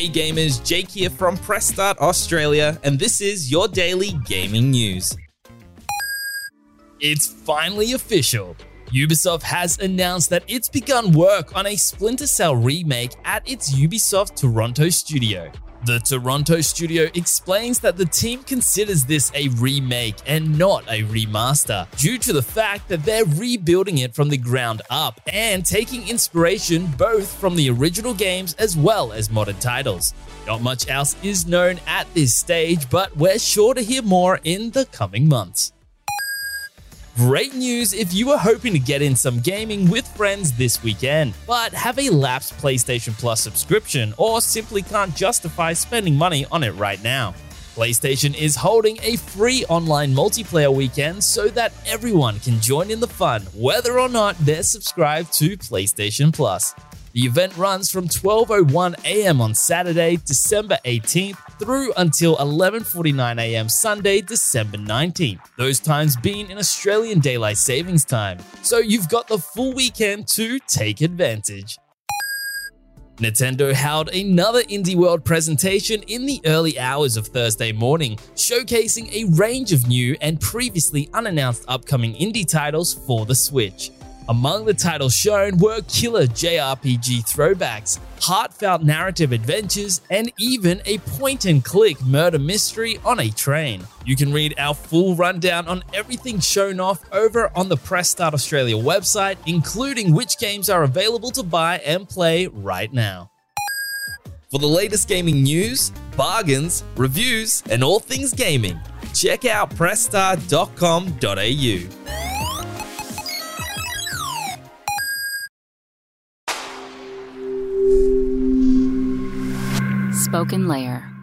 Hey gamers, Jake here from Press Start Australia, and this is your daily gaming news. It's finally official. Ubisoft has announced that it's begun work on a Splinter Cell remake at its Ubisoft Toronto studio. The Toronto studio explains that the team considers this a remake and not a remaster, due to the fact that they're rebuilding it from the ground up and taking inspiration both from the original games as well as modern titles. Not much else is known at this stage, but we're sure to hear more in the coming months. Great news if you were hoping to get in some gaming with friends this weekend, but have a lapsed PlayStation Plus subscription or simply can't justify spending money on it right now. PlayStation is holding a free online multiplayer weekend so that everyone can join in the fun, whether or not they're subscribed to PlayStation Plus. The event runs from 12:01 a.m. on Saturday, December 18th through until 11:49 a.m. Sunday, December 19th. Those times being in Australian daylight savings time. So you've got the full weekend to take advantage. Nintendo held another Indie World presentation in the early hours of Thursday morning, showcasing a range of new and previously unannounced upcoming indie titles for the Switch. Among the titles shown were killer JRPG throwbacks, heartfelt narrative adventures, and even a point and click murder mystery on a train. You can read our full rundown on everything shown off over on the Press Start Australia website, including which games are available to buy and play right now. For the latest gaming news, bargains, reviews, and all things gaming, check out pressstart.com.au. SpokenLayer.